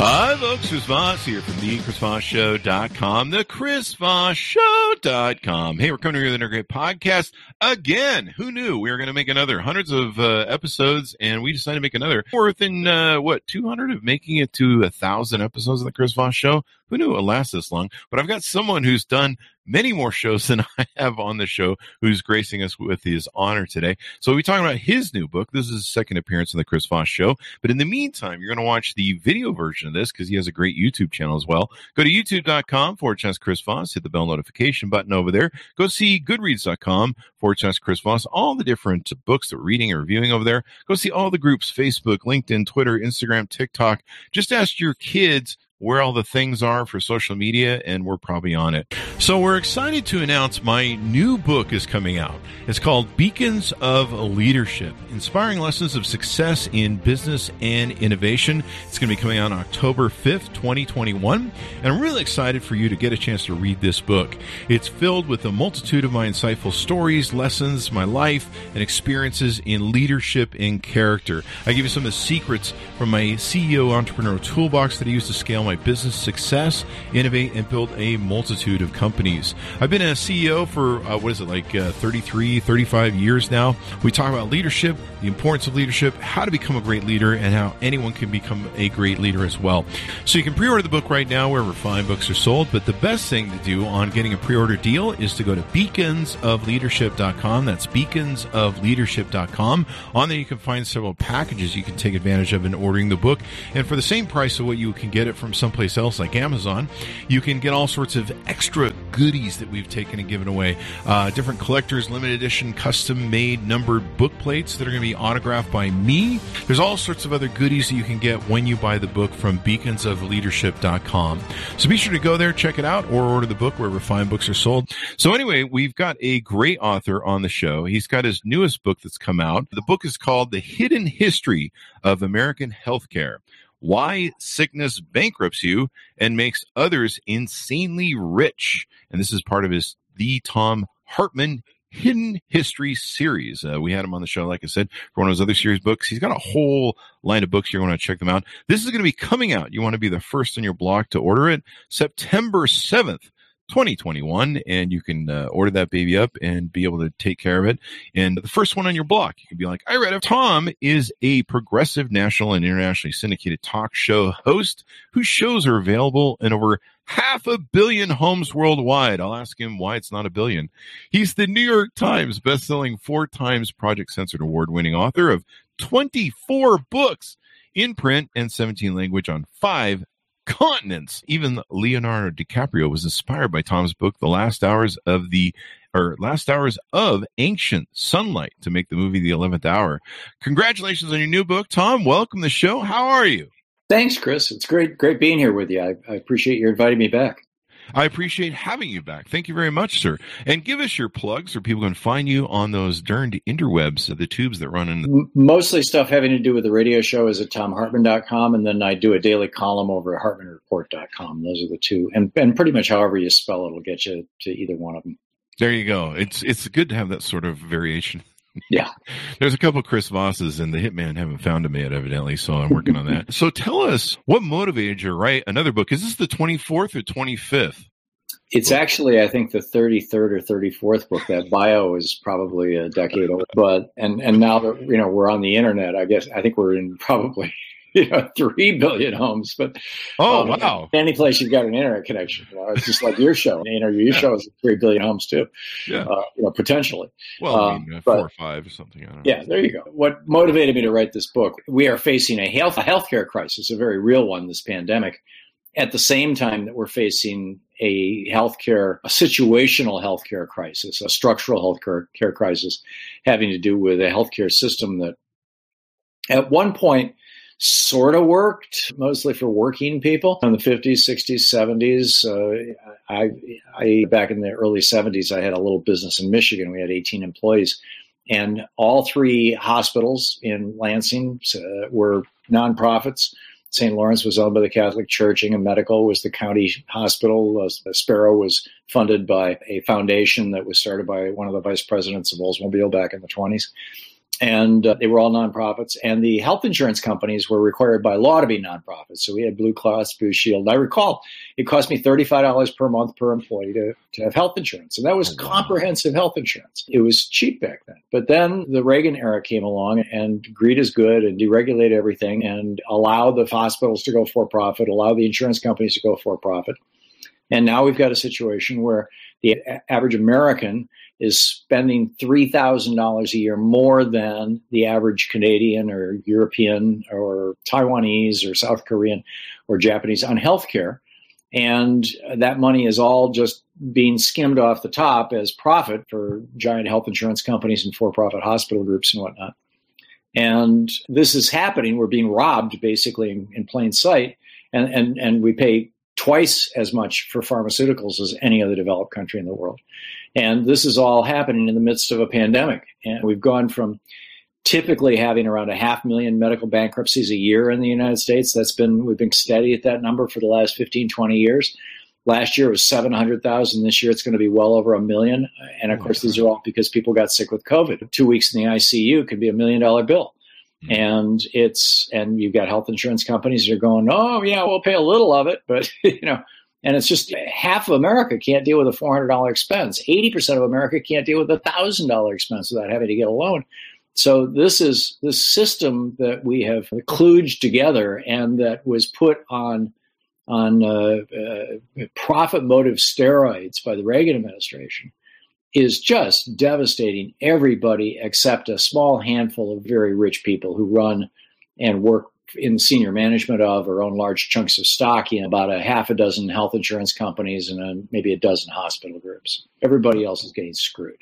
Hi, folks. Chris Voss here from the ChrisVossShow.com, the ChrisVossShow.com. Hey, we're coming to you with another great podcast again. Who knew we were going to make another hundreds of uh, episodes, and we decided to make another. We're within uh, what 200 of making it to a thousand episodes of the Chris Voss Show. Who knew it would last this long? But I've got someone who's done many more shows than I have on the show who's gracing us with his honor today. So we'll be talking about his new book. This is his second appearance on the Chris Voss Show. But in the meantime, you're going to watch the video version of this because he has a great YouTube channel as well. Go to youtube.com forward slash Chris Voss, hit the bell notification button over there. Go see goodreads.com forward slash Chris Voss, all the different books that we're reading and reviewing over there. Go see all the groups, Facebook, LinkedIn, Twitter, Instagram, TikTok. Just ask your kids where all the things are for social media, and we're probably on it. So we're excited to announce my new book is coming out. It's called Beacons of Leadership, Inspiring Lessons of Success in Business and Innovation. It's going to be coming out on October 5th, 2021. And I'm really excited for you to get a chance to read this book. It's filled with a multitude of my insightful stories, lessons, my life, and experiences in leadership and character. I give you some of the secrets from my CEO entrepreneur toolbox that I use to scale my business success, innovate, and build a multitude of companies. I've been a CEO for, uh, what is it, like uh, 33, 35 years now. We talk about leadership, the importance of leadership, how to become a great leader, and how anyone can become a great leader as well. So you can pre order the book right now wherever fine books are sold. But the best thing to do on getting a pre order deal is to go to beaconsofleadership.com. That's beaconsofleadership.com. On there, you can find several packages you can take advantage of in ordering the book. And for the same price of what you can get it from someplace else like Amazon, you can get all sorts of extra goodies that we've taken and given away. Uh, different collectors, limited edition, custom made numbered book plates that are going to be autographed by me. There's all sorts of other goodies that you can get when you buy the book from beaconsofleadership.com. So be sure to go there, check it out, or order the book wherever fine books are sold. So anyway, we've got a great author on the show. He's got his newest book that's come out. The book is called The Hidden History of American Healthcare why sickness bankrupts you and makes others insanely rich. And this is part of his The Thom Hartmann Hidden History series. Uh, we had him on the show, like I said, for one of his other series books. He's got a whole line of books. You want to check them out. This is going to be coming out. You want to be the first in your block to order it September 7th. 2021 and you can uh, order that baby up and be able to take care of it. And the first one on your block you can be like i read it. Tom is a progressive national and internationally syndicated talk show host whose shows are available in over half a billion homes worldwide. I'll ask him why it's not a billion. He's the new york times best-selling four times project censored award-winning author of 24 books in print and 17 language on five continents. Even Leonardo DiCaprio was inspired by Tom's book, The Last Hours of the or Last Hours of Ancient Sunlight to make the movie The Eleventh Hour. Congratulations on your new book, Tom. Welcome to the show. How are you? Thanks, Chris. It's great, great being here with you. I, I appreciate you inviting me back. I appreciate having you back. Thank you very much, sir. And give us your plugs so people can find you on those darned interwebs, the tubes that run in. The- Mostly stuff having to do with the radio show is at thomhartmann.com. And then I do a daily column over at hartmannreport.com. Those are the two. And, and pretty much however you spell it will get you to either one of them. There you go. It's, it's good to have that sort of variation. Yeah. There's a couple Chris Vosses and the Hitman haven't found him yet, evidently. So I'm working on that. So tell us what motivated you to write another book. Is this the 24th or 25th? It's actually, I think, the 33rd or 34th book. That bio is probably a decade old. But, and, and now that, you know, we're on the internet, I guess, I think we're in probably you know, three billion homes. But oh um, wow, any place you've got an internet connection, you know, it's just like your show. You know, your show is three billion homes too. Yeah, uh, you know, potentially. Well, I mean, uh, four or five or something. Yeah, there you go. What motivated me to write this book? We are facing a health a healthcare crisis, a very real one. This pandemic. At the same time that we're facing a healthcare, a situational healthcare crisis, a structural healthcare care crisis, having to do with a healthcare system that, at one point, sort of worked mostly for working people in the 50s, 60s, 70s. Uh, I, I, back in the early 70s, I had a little business in Michigan. We had 18 employees, and all three hospitals in Lansing uh, were nonprofits. St. Lawrence was owned by the Catholic Church. Ingham Medical was the county hospital. Uh, Sparrow was funded by a foundation that was started by one of the vice presidents of Oldsmobile back in the 20s and uh, they were all nonprofits. And the health insurance companies were required by law to be nonprofits. So we had Blue Cross, Blue Shield. And I recall it cost me $35 per month per employee to, to have health insurance. And that was oh, wow. comprehensive health insurance. It was cheap back then. But then the Reagan era came along and greed is good and deregulate everything and allow the hospitals to go for profit, allow the insurance companies to go for profit. And now we've got a situation where the average American is spending $3,000 a year more than the average Canadian or European or Taiwanese or South Korean or Japanese on healthcare. And that money is all just being skimmed off the top as profit for giant health insurance companies and for profit hospital groups and whatnot. And this is happening. We're being robbed basically in, in plain sight. And, and, and we pay twice as much for pharmaceuticals as any other developed country in the world. And this is all happening in the midst of a pandemic. And we've gone from typically having around a half million medical bankruptcies a year in the United States. That's been, we've been steady at that number for the last 15, 20 years. Last year it was 700,000. This year it's going to be well over a million. And of course, these are all because people got sick with COVID. Two weeks in the ICU could be a million dollar bill. Mm-hmm. And it's, and you've got health insurance companies that are going, oh, yeah, we'll pay a little of it. But, you know, and it's just half of America can't deal with a $400 expense. 80% of America can't deal with a $1,000 expense without having to get a loan. So this is the system that we have kludged together and that was put on on uh, uh, profit motive steroids by the Reagan administration is just devastating everybody except a small handful of very rich people who run and work in senior management of or own large chunks of stock in about a half a dozen health insurance companies and a, maybe a dozen hospital groups. Everybody else is getting screwed.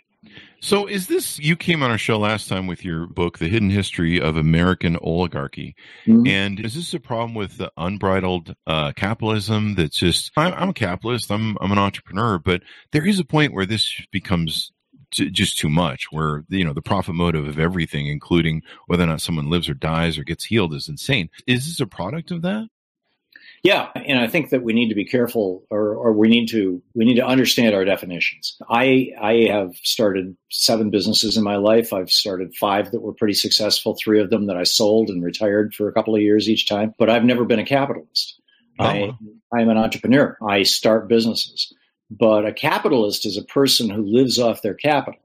So, is this you came on our show last time with your book, The Hidden History of American Oligarchy? Mm-hmm. And is this a problem with the unbridled uh, capitalism that's just, I'm, I'm, a capitalist, I'm, I'm an entrepreneur, but there is a point where this becomes just too much where you know the profit motive of everything including whether or not someone lives or dies or gets healed is insane. Is this a product of that? Yeah and i think that we need to be careful or, or we need to we need to understand our definitions. I i have started seven businesses in my life. I've started five that were pretty successful three of them that i sold and retired for a couple of years each time but i've never been a capitalist. Oh. i i am an entrepreneur. I start businesses but a capitalist is a person who lives off their capital.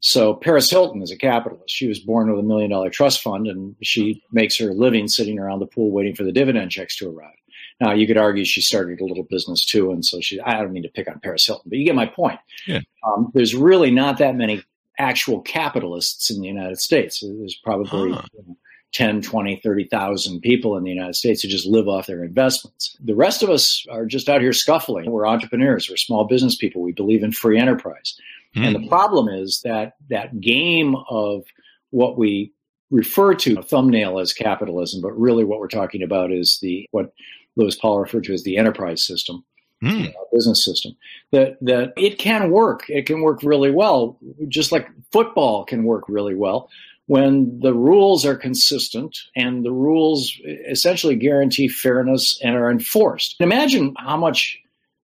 So Paris Hilton is a capitalist. She was born with a million dollar trust fund and she makes her living sitting around the pool waiting for the dividend checks to arrive. Now you could argue she started a little business too, and so she. I don't mean to pick on Paris Hilton, but you get my point. Yeah. Um, there's really not that many actual capitalists in the United States. There's probably huh. you know, 10, 20, 30,000 people in the United States who just live off their investments. The rest of us are just out here scuffling. We're entrepreneurs, we're small business people, we believe in free enterprise. Mm. And the hmm. problem is that that game of what we refer to a thumbnail as capitalism, but really what we're talking about is the what Lewis Powell referred to as the enterprise system. Mm. business system that that it can work it can work really well just like football can work really well when the rules are consistent and the rules essentially guarantee fairness and are enforced. Imagine how much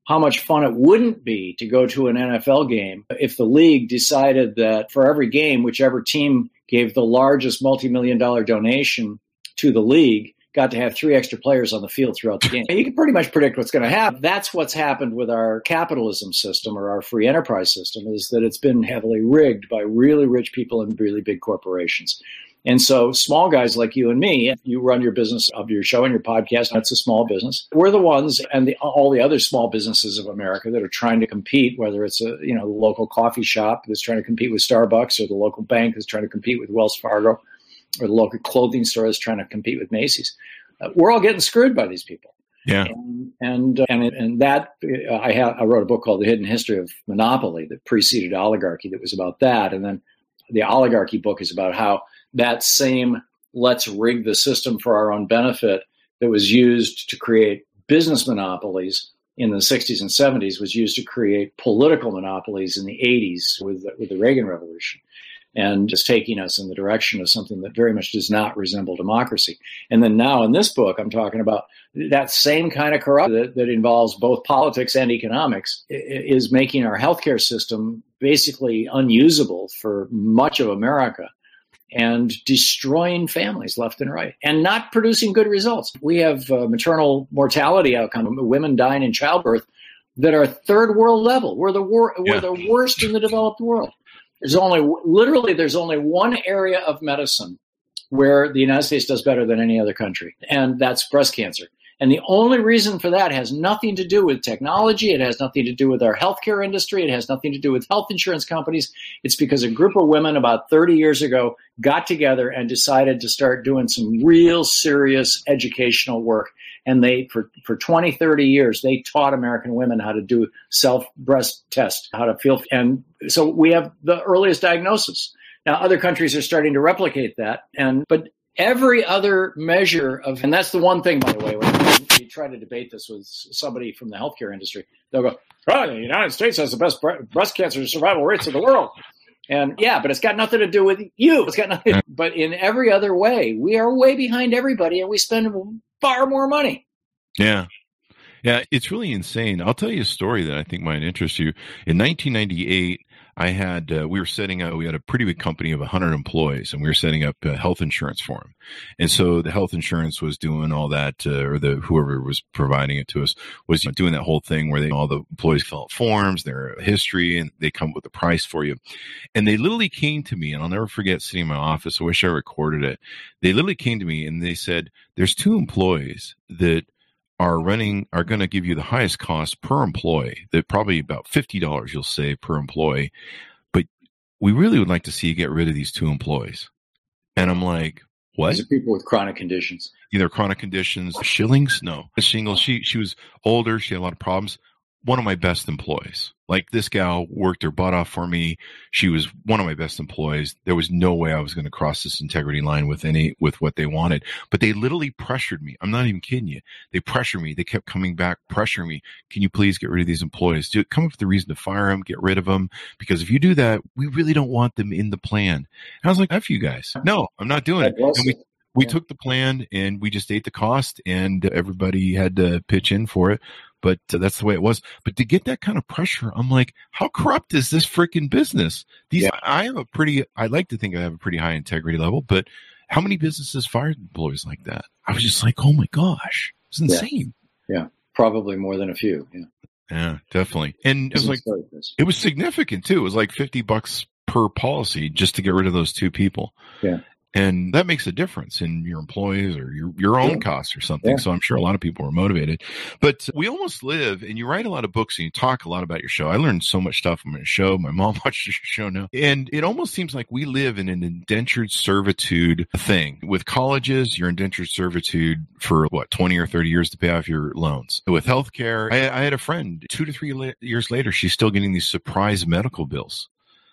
how much fun it wouldn't be to go to an NFL game if the league decided that for every game whichever team gave the largest multi-million dollar donation to the league got to have three extra players on the field throughout the game. You can pretty much predict what's going to happen. That's what's happened with our capitalism system or our free enterprise system is that it's been heavily rigged by really rich people and really big corporations. And so small guys like you and me, you run your business of your show and your podcast, that's a small business. We're the ones and the, all the other small businesses of America that are trying to compete, whether it's a, you know, the local coffee shop that's trying to compete with Starbucks or the local bank that's trying to compete with Wells Fargo or the local clothing store is trying to compete with Macy's. Uh, we're all getting screwed by these people. Yeah, and and, uh, and, and that uh, I have I wrote a book called The Hidden History of Monopoly that preceded oligarchy that was about that, and then the oligarchy book is about how that same let's rig the system for our own benefit that was used to create business monopolies in the 60s and 70s was used to create political monopolies in the 80s with, with the Reagan Revolution and is taking us in the direction of something that very much does not resemble democracy. And then now in this book, I'm talking about that same kind of corruption that, that involves both politics and economics is making our healthcare system basically unusable for much of America and destroying families left and right and not producing good results. We have uh, maternal mortality outcome, women dying in childbirth that are third world level. We're the, wor- yeah. we're the worst in the developed world. There's only literally there's only one area of medicine where the United States does better than any other country, and that's breast cancer. And the only reason for that has nothing to do with technology. It has nothing to do with our healthcare industry. It has nothing to do with health insurance companies. It's because a group of women about 30 years ago got together and decided to start doing some real serious educational work. And they, for, for 20, 30 years, they taught American women how to do self breast test, how to feel. And so we have the earliest diagnosis. Now, other countries are starting to replicate that. And, but every other measure of, and that's the one thing, by the way, when you try to debate this with somebody from the healthcare industry, they'll go, oh, the United States has the best breast cancer survival rates in the world. And yeah, but it's got nothing to do with you. It's got nothing. But in every other way, we are way behind everybody, and we spend far more money. Yeah, yeah, it's really insane. I'll tell you a story that I think might interest you. In 1998, I had uh, we were setting up we had a pretty big company of 100 employees and we were setting up uh, health insurance for them. And so the health insurance was doing all that uh, or the whoever was providing it to us was doing that whole thing where they all the employees fill out forms, their history and they come with a price for you. And they literally came to me and I'll never forget sitting in my office. I wish I recorded it. They literally came to me and they said there's two employees that are running are going to give you the highest cost per employee. That probably about fifty dollars you'll save per employee, but we really would like to see you get rid of these two employees. And I'm like, what? These are people with chronic conditions. Either chronic conditions, shillings, no, shingles. She she was older. She had a lot of problems one of my best employees. Like this gal worked her butt off for me. She was one of my best employees. There was no way I was going to cross this integrity line with any with what they wanted. But they literally pressured me. I'm not even kidding you. They pressured me. They kept coming back, pressuring me. Can you please get rid of these employees? Do come up with a reason to fire them, get rid of them. Because if you do that, we really don't want them in the plan. And I was like, F you guys. No, I'm not doing it. And we we yeah. took the plan and we just ate the cost and everybody had to pitch in for it but uh, that's the way it was. But to get that kind of pressure, I'm like, how corrupt is this freaking business? These, yeah. I have a pretty, I like to think I have a pretty high integrity level, but how many businesses fired employees like that? I was just like, oh my gosh, it's insane. Yeah, yeah. probably more than a few. Yeah, yeah, definitely. And it was like, it was significant too. It was like 50 bucks per policy just to get rid of those two people. Yeah and that makes a difference in your employees or your, your own yeah. costs or something. Yeah. So I'm sure a lot of people are motivated. But we almost live, and you write a lot of books and you talk a lot about your show. I learned so much stuff from your show. My mom watches your show now. And it almost seems like we live in an indentured servitude thing. With colleges, you're indentured servitude for what, 20 or 30 years to pay off your loans. With healthcare, I, I had a friend two to three la- years later, she's still getting these surprise medical bills.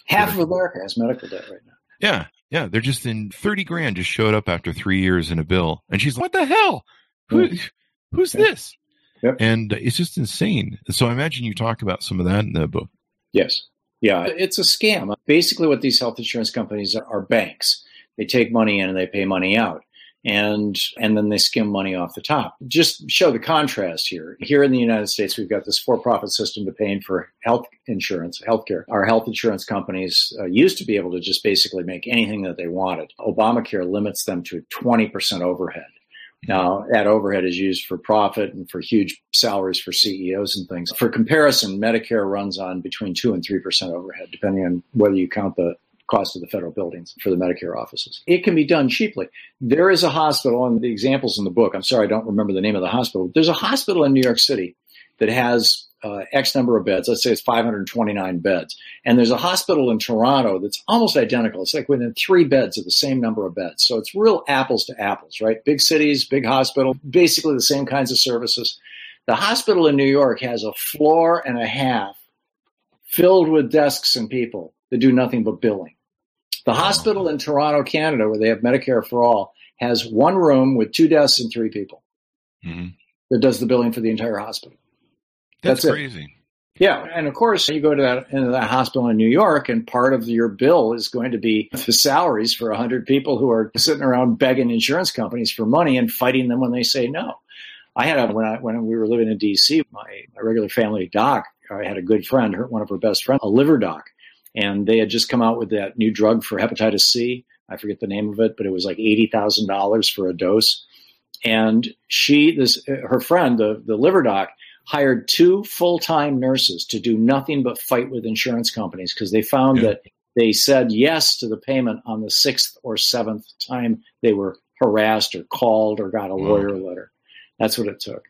Half of America has medical debt right now. Yeah. Yeah, they're just in 30 grand just showed up after three years in a bill. And she's like, what the hell? Who, mm-hmm. who's this? Yep. And it's just insane. So I imagine you talk about some of that in the book. Yes. Yeah, it's a scam. Basically, what these health insurance companies are, are banks. They take money in and they pay money out and and then they skim money off the top. Just show the contrast here. Here in the United States, we've got this for-profit system to paying for health insurance, healthcare. Our health insurance companies uh, used to be able to just basically make anything that they wanted. Obamacare limits them to 20% overhead. Now, that overhead is used for profit and for huge salaries for CEOs and things. For comparison, Medicare runs on between 2 and 3% overhead, depending on whether you count the cost of the federal buildings for the Medicare offices. It can be done cheaply. There is a hospital, and the examples in the book, I'm sorry, I don't remember the name of the hospital. There's a hospital in New York City that has uh, X number of beds. Let's say it's 529 beds. And there's a hospital in Toronto that's almost identical. It's like within three beds of the same number of beds. So it's real apples to apples, right? Big cities, big hospital, basically the same kinds of services. The hospital in New York has a floor and a half filled with desks and people that do nothing but billing. The hospital in Toronto, Canada, where they have Medicare for all, has one room with two desks and three people hmm that does the billing for the entire hospital. That's, That's it. crazy. Yeah, and of course you go to that into that hospital in New York, and part of your bill is going to be the salaries for hundred people who are sitting around begging insurance companies for money and fighting them when they say no. I had a when I when we were living in D.C. My, my regular family doc. I had a good friend, her, one of her best friends, a liver doc, and they had just come out with that new drug for hepatitis C. I forget the name of it, but it was like eighty thousand dollars for a dose. And she, this her friend, the the liver doc, hired two full time nurses to do nothing but fight with insurance companies because they found Yeah. that they said yes to the payment on the sixth or seventh time they were harassed or called or got a Wow. lawyer letter. That's what it took.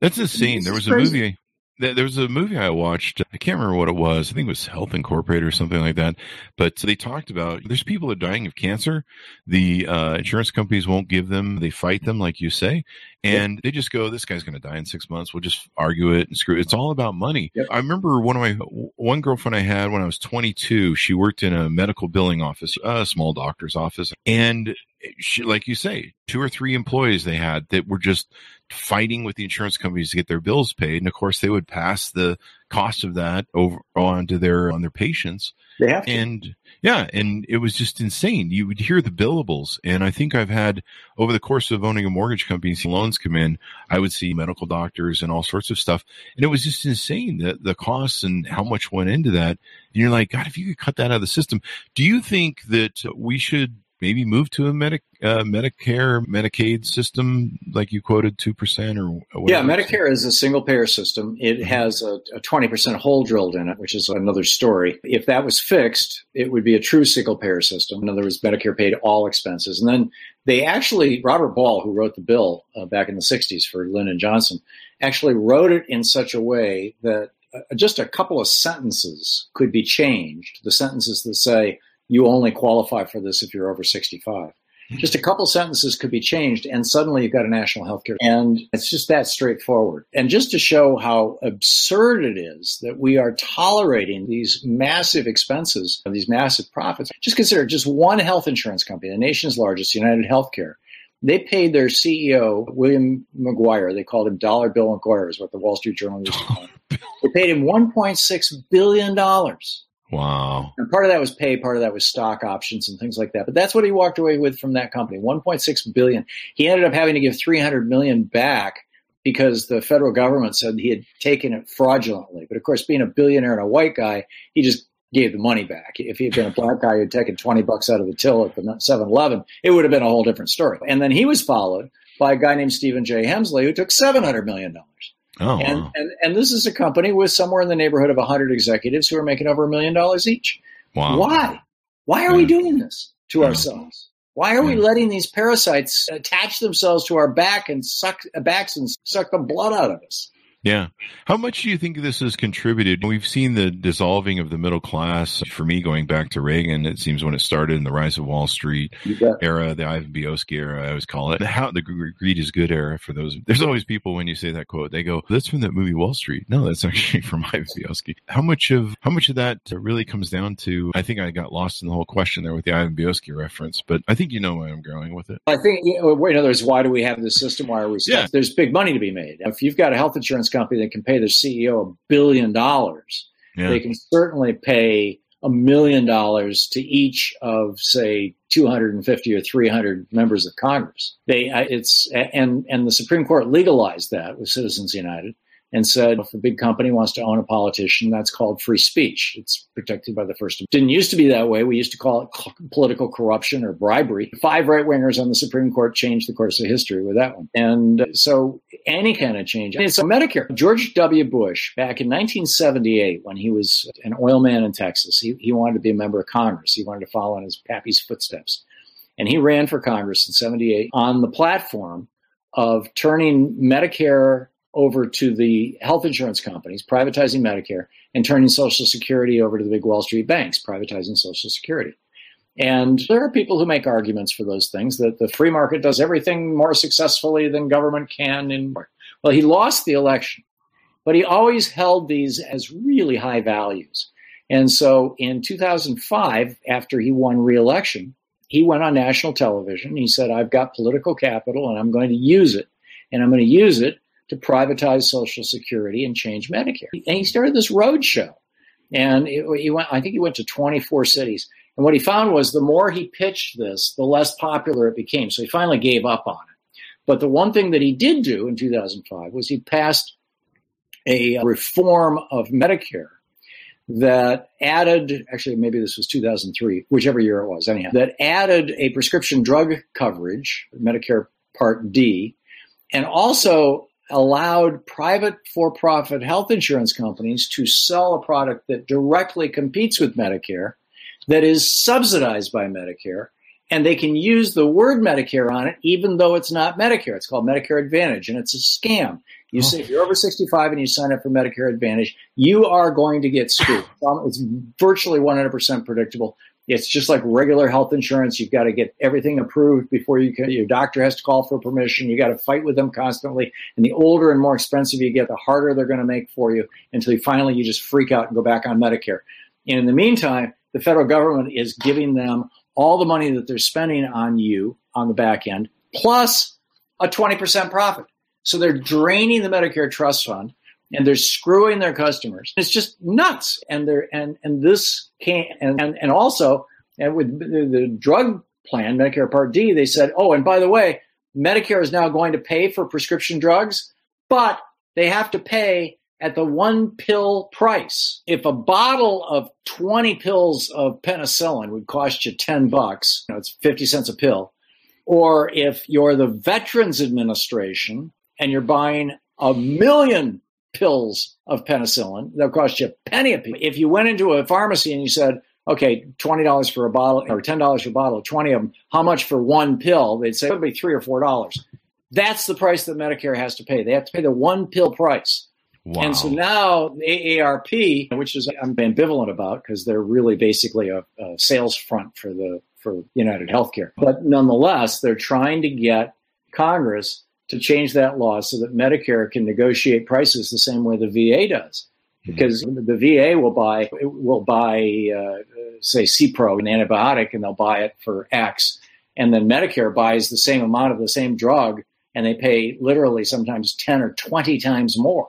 That's insane. scene. There was a movie. There was a movie I watched. I can't remember what it was. I think it was Health Incorporated or something like that. But they talked about there's people that are dying of cancer. The uh, insurance companies won't give them. They fight them, like you say, and they just go, "This guy's going to die in six months. We'll just argue it and screw." it." It's all about money. Yep. I remember one of my one girlfriend I had when I was 22. She worked in a medical billing office, a small doctor's office, and she, like you say, two or three employees they had that were just fighting with the insurance companies to get their bills paid, and of course they would pass the cost of that over onto their on their patients. They have to. And yeah, and it was just insane. You would hear the billables, and I think I've had over the course of owning a mortgage company, see loans come in. I would see medical doctors and all sorts of stuff, and it was just insane that the costs and how much went into that. And you're like, God, if you could cut that out of the system, do you think that we should maybe move to a medic uh, Medicare Medicaid system, like you quoted, two percent or Yeah. Medicare is a single payer system. It has a, a 20% hole drilled in it, which is another story. If that was fixed, it would be a true single payer system. In other words, Medicare paid all expenses. And then they actually, Robert Ball, who wrote the bill uh, back in the 60s for Lyndon Johnson, actually wrote it in such a way that uh, just a couple of sentences could be changed. The sentences that say, you only qualify for this if you're over 65 hmm. just a couple sentences could be changed and suddenly you've got a national health care and it's just that straightforward. And just to show how absurd it is that we are tolerating these massive expenses and these massive profits just consider just one health insurance company the nation's largest united healthcare. They paid their ceo william mcguire they called him dollar bill mcguire is what the wall street journal used to call him. They paid him 1.6 billion dollars Wow. and part of that was pay, part of that was stock options and things like that. But that's what he walked away with from that company, 1.6 billion. He ended up having to give 300 million back because the federal government said he had taken it fraudulently. But of course, being a billionaire and a white guy, he just gave the money back. If he had been a black guy who'd taken 20 bucks out of the till at the 7-Eleven, it would have been a whole different story. And then he was followed by a guy named Stephen J. Hemsley who took $700 million. Oh, And, wow. and and this is a company with somewhere in the neighborhood of 100 executives who are making over a million dollars each. wow. Why? Why are we doing this to Yeah. ourselves? Why are we letting these parasites attach themselves to our back and suck backs and suck the blood out of us? Yeah. How much do you think this has contributed? We've seen the dissolving of the middle class. For me, going back to Reagan, it seems when it started in the rise of Wall Street era, the Ivan Boesky era, I always call it. The, how, the greed is good era for those. There's always people when you say that quote, they go, that's from that movie Wall Street. No, that's actually from Ivan Boesky. How much of, how much of that really comes down to, I think I got lost in the whole question there with the Ivan Boesky reference, but I think you know where I'm going with it. I think, you know, in other words, why do we have this system? Why are we stuck? Yeah. There's big money to be made. If you've got a health insurance company that can pay their CEO a billion dollars, Yeah. they can certainly pay a million dollars to each of say 250 or 300 members of Congress. They it's and and the Supreme Court legalized that with Citizens United and said if a big company wants to own a politician, that's called free speech. It's protected by the First. Amendment. Didn't used to be that way. We used to call it political corruption or bribery. Five right wingers on the Supreme Court changed the course of history with that one. And uh, so any kind of change. And a Medicare. George W. Bush, back in 1978, when he was an oil man in Texas, he, he wanted to be a member of Congress. He wanted to follow in his pappy's footsteps. And he ran for Congress in 78 on the platform of turning Medicare over to the health insurance companies, privatizing Medicare, and turning Social Security over to the big Wall Street banks, privatizing Social Security. And there are people who make arguments for those things that the free market does everything more successfully than government can. In well, he lost the election, but he always held these as really high values. And so in 2005, after he won re-election, he went on national television. He said, I've got political capital and I'm going to use it. And I'm going to use it to privatize Social Security and change Medicare. And he started this road show. And it, he went, I think he went to 24 cities. And what he found was the more he pitched this, the less popular it became. So he finally gave up on it. But the one thing that he did do in 2005 was he passed a uh, reform of Medicare that added, actually, maybe this was 2003, whichever year it was, anyhow, that added a prescription drug coverage, Medicare Part D, and also allowed private for profit health insurance companies to sell a product that directly competes with Medicare, that is subsidized by Medicare, and they can use the word Medicare on it, even though it's not Medicare. It's called Medicare Advantage, and it's a scam. You oh. say if you're over 65 and you sign up for Medicare Advantage, you are going to get screwed. Um, it's virtually 100% predictable. It's just like regular health insurance. You've got to get everything approved before you can. Your doctor has to call for permission. You got to fight with them constantly. And the older and more expensive you get, the harder they're going to make for you until you finally you just freak out and go back on Medicare. And in the meantime, the federal government is giving them all the money that they're spending on you on the back end, plus a 20% profit. So they're draining the Medicare trust fund and they're screwing their customers. It's just nuts. And they're and and this can and and, and also and with the, the drug plan, Medicare Part D, they said, oh, and by the way, Medicare is now going to pay for prescription drugs, but they have to pay at the one pill price. If a bottle of 20 pills of penicillin would cost you 10 bucks, you know, it's 50 cents a pill, or if you're the Veterans Administration and you're buying a million pills of penicillin. They'll cost you a penny a piece. If you went into a pharmacy and you said, okay, $20 for a bottle or $10 for a bottle, 20 of them, how much for one pill? They'd say it would be three or four dollars. That's the price that Medicare has to pay. They have to pay the one pill price. Wow. And so now AARP, which is I'm ambivalent about because they're really basically a, a sales front for the for United Healthcare. But nonetheless, they're trying to get Congress to change that law so that Medicare can negotiate prices the same way the VA does. Mm-hmm. Because mm-hmm. the VA will buy will buy uh, say Cipro, an antibiotic, and they'll buy it for X, and then Medicare buys the same amount of the same drug, and they pay literally sometimes ten or twenty times more,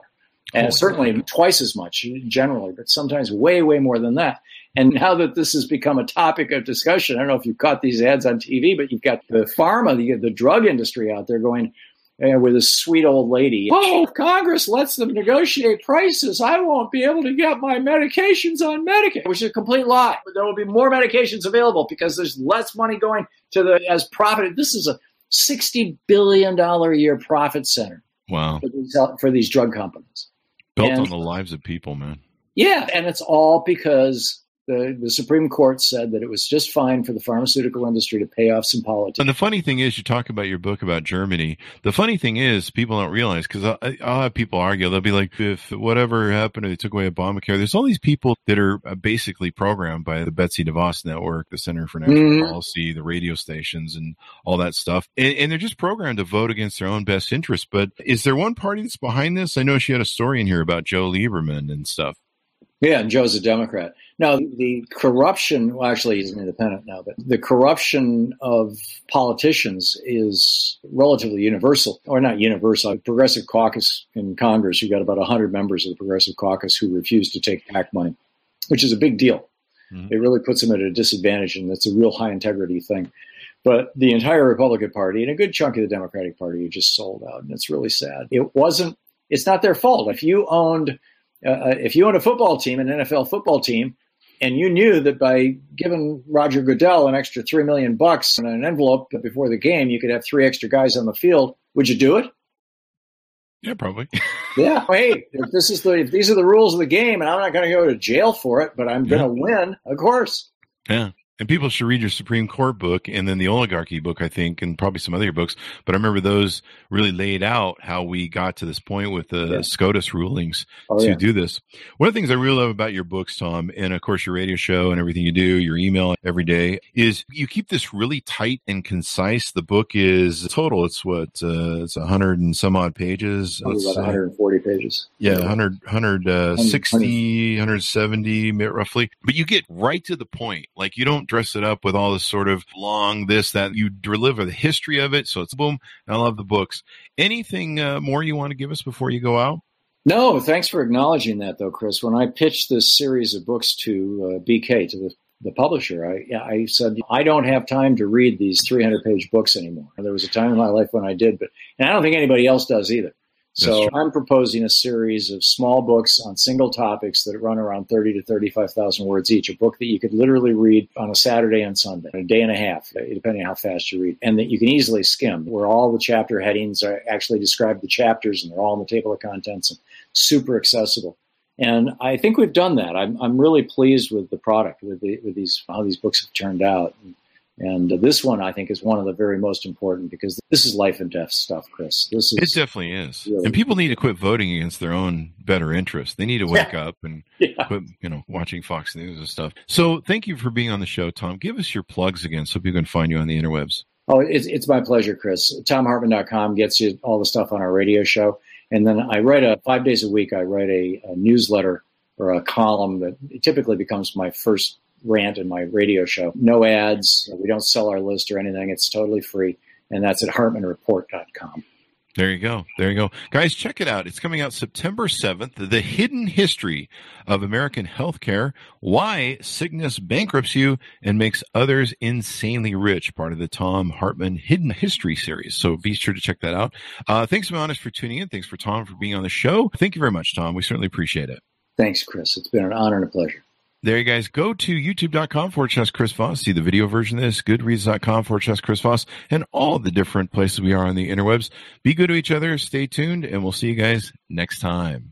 and oh, certainly God. twice as much generally, but sometimes way way more than that. And now that this has become a topic of discussion, I don't know if you've caught these ads on TV, but you've got the pharma, the, the drug industry out there going, and with a sweet old lady. Oh, if Congress lets them negotiate prices, I won't be able to get my medications on Medicaid, which is a complete lie. There will be more medications available because there's less money going to the as profit. This is a sixty billion dollar a year profit center. Wow, for these, for these drug companies, built and, on the lives of people, man. Yeah, and it's all because the, the Supreme Court said that it was just fine for the pharmaceutical industry to pay off some politics. And the funny thing is, you talk about your book about Germany. The funny thing is, people don't realize because I'll, I'll, have people argue. They'll be like, if whatever happened, or they took away Obamacare. There's all these people that are uh, basically programmed by the Betsy DeVos Network, the Center for National mm-hmm. Policy, the radio stations, and all that stuff. And, and they're just programmed to vote against their own best interest. But is there one party that's behind this? I know she had a story in here about Joe Lieberman and stuff. Yeah, and Joe's a Democrat. Now, the corruption, well, actually, he's an independent now, but the corruption of politicians is relatively universal, or not universal. Progressive caucus in Congress, you've got about 100 members of the Progressive caucus who refuse to take PAC money, which is a big deal. Mm-hmm. It really puts them at a disadvantage, and that's a real high integrity thing. But the entire Republican Party and a good chunk of the Democratic Party are just sold out, and it's really sad. It wasn't, it's not their fault. If you owned uh, uh, if you own a football team, an NFL football team, and you knew that by giving Roger Goodell an extra three million bucks in an envelope before the game, you could have three extra guys on the field, would you do it? Yeah, probably. yeah. Hey, if this is the if these are the rules of the game, and I'm not going to go to jail for it, but I'm going to win, of course. Yeah. And people should read your Supreme Court book and then the oligarchy book, I think, and probably some other books. But I remember those really laid out how we got to this point with the yeah. SCOTUS rulings oh, to yeah. do this. One of the things I really love about your books, Tom, and of course your radio show and everything you do, your email every day, is you keep this really tight and concise. The book is total. It's what uh, it's a hundred and some odd pages. About 140 pages. Yeah, 100, 160, 170 roughly. But you get right to the point. Like you don't dress it up with all this sort of long this that you deliver the history of it. So it's boom. I love the books. Anything uh, more you want to give us before you go out? No, thanks for acknowledging that, though, Chris. When I pitched this series of books to uh, BK, to the, the publisher, I, I said, I don't have time to read these 300 page books anymore. There was a time in my life when I did, but, and I don't think anybody else does either. So I'm proposing a series of small books on single topics that run around 30 to 35,000 words each. A book that you could literally read on a Saturday and Sunday, a day and a half, depending on how fast you read, and that you can easily skim, where all the chapter headings are actually describe the chapters and they're all in the table of contents and super accessible. And I think we've done that. I'm, I'm really pleased with the product, with, the, with these how these books have turned out. And, and this one, I think, is one of the very most important because this is life and death stuff, Chris. This is it definitely is, really and people need to quit voting against their own better interests. They need to wake yeah. up and yeah. quit, you know, watching Fox News and stuff. So, thank you for being on the show, Tom. Give us your plugs again, so people can find you on the interwebs. Oh, it's, it's my pleasure, Chris. ThomHartmann.com gets you all the stuff on our radio show, and then I write a five days a week. I write a, a newsletter or a column that typically becomes my first rant in my radio show. No ads. We don't sell our list or anything. It's totally free. And that's at hartmannreport.com. There you go. There you go. Guys, check it out. It's coming out September 7th. The Hidden History of American Healthcare Why Sickness Bankrupts You and Makes Others Insanely Rich, part of the Thom Hartmann Hidden History series. So be sure to check that out. Uh, thanks, Honest, for tuning in. Thanks for Tom for being on the show. Thank you very much, Tom. We certainly appreciate it. Thanks, Chris. It's been an honor and a pleasure. There you guys go to youtube.com forward slash Chris Voss. See the video version of this, goodreads.com forward slash Chris Voss, and all the different places we are on the interwebs. Be good to each other. Stay tuned, and we'll see you guys next time.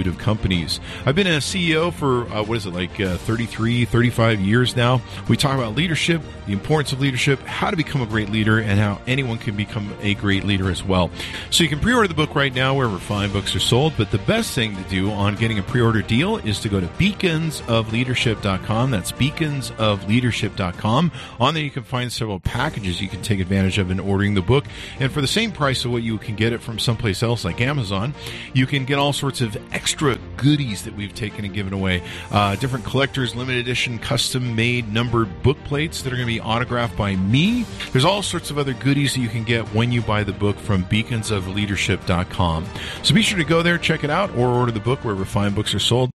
multitude of companies. I've been a CEO for, uh, what is it, like uh, 33, 35 years now. We talk about leadership, the importance of leadership, how to become a great leader, and how anyone can become a great leader as well. So you can pre order the book right now wherever fine books are sold. But the best thing to do on getting a pre order deal is to go to beaconsofleadership.com. That's beaconsofleadership.com. On there, you can find several packages you can take advantage of in ordering the book. And for the same price of what you can get it from someplace else like Amazon, you can get all sorts of extra extra goodies that we've taken and given away. Uh, different collectors, limited edition, custom made numbered book plates that are going to be autographed by me. There's all sorts of other goodies that you can get when you buy the book from beaconsofleadership.com. So be sure to go there, check it out, or order the book wherever fine books are sold.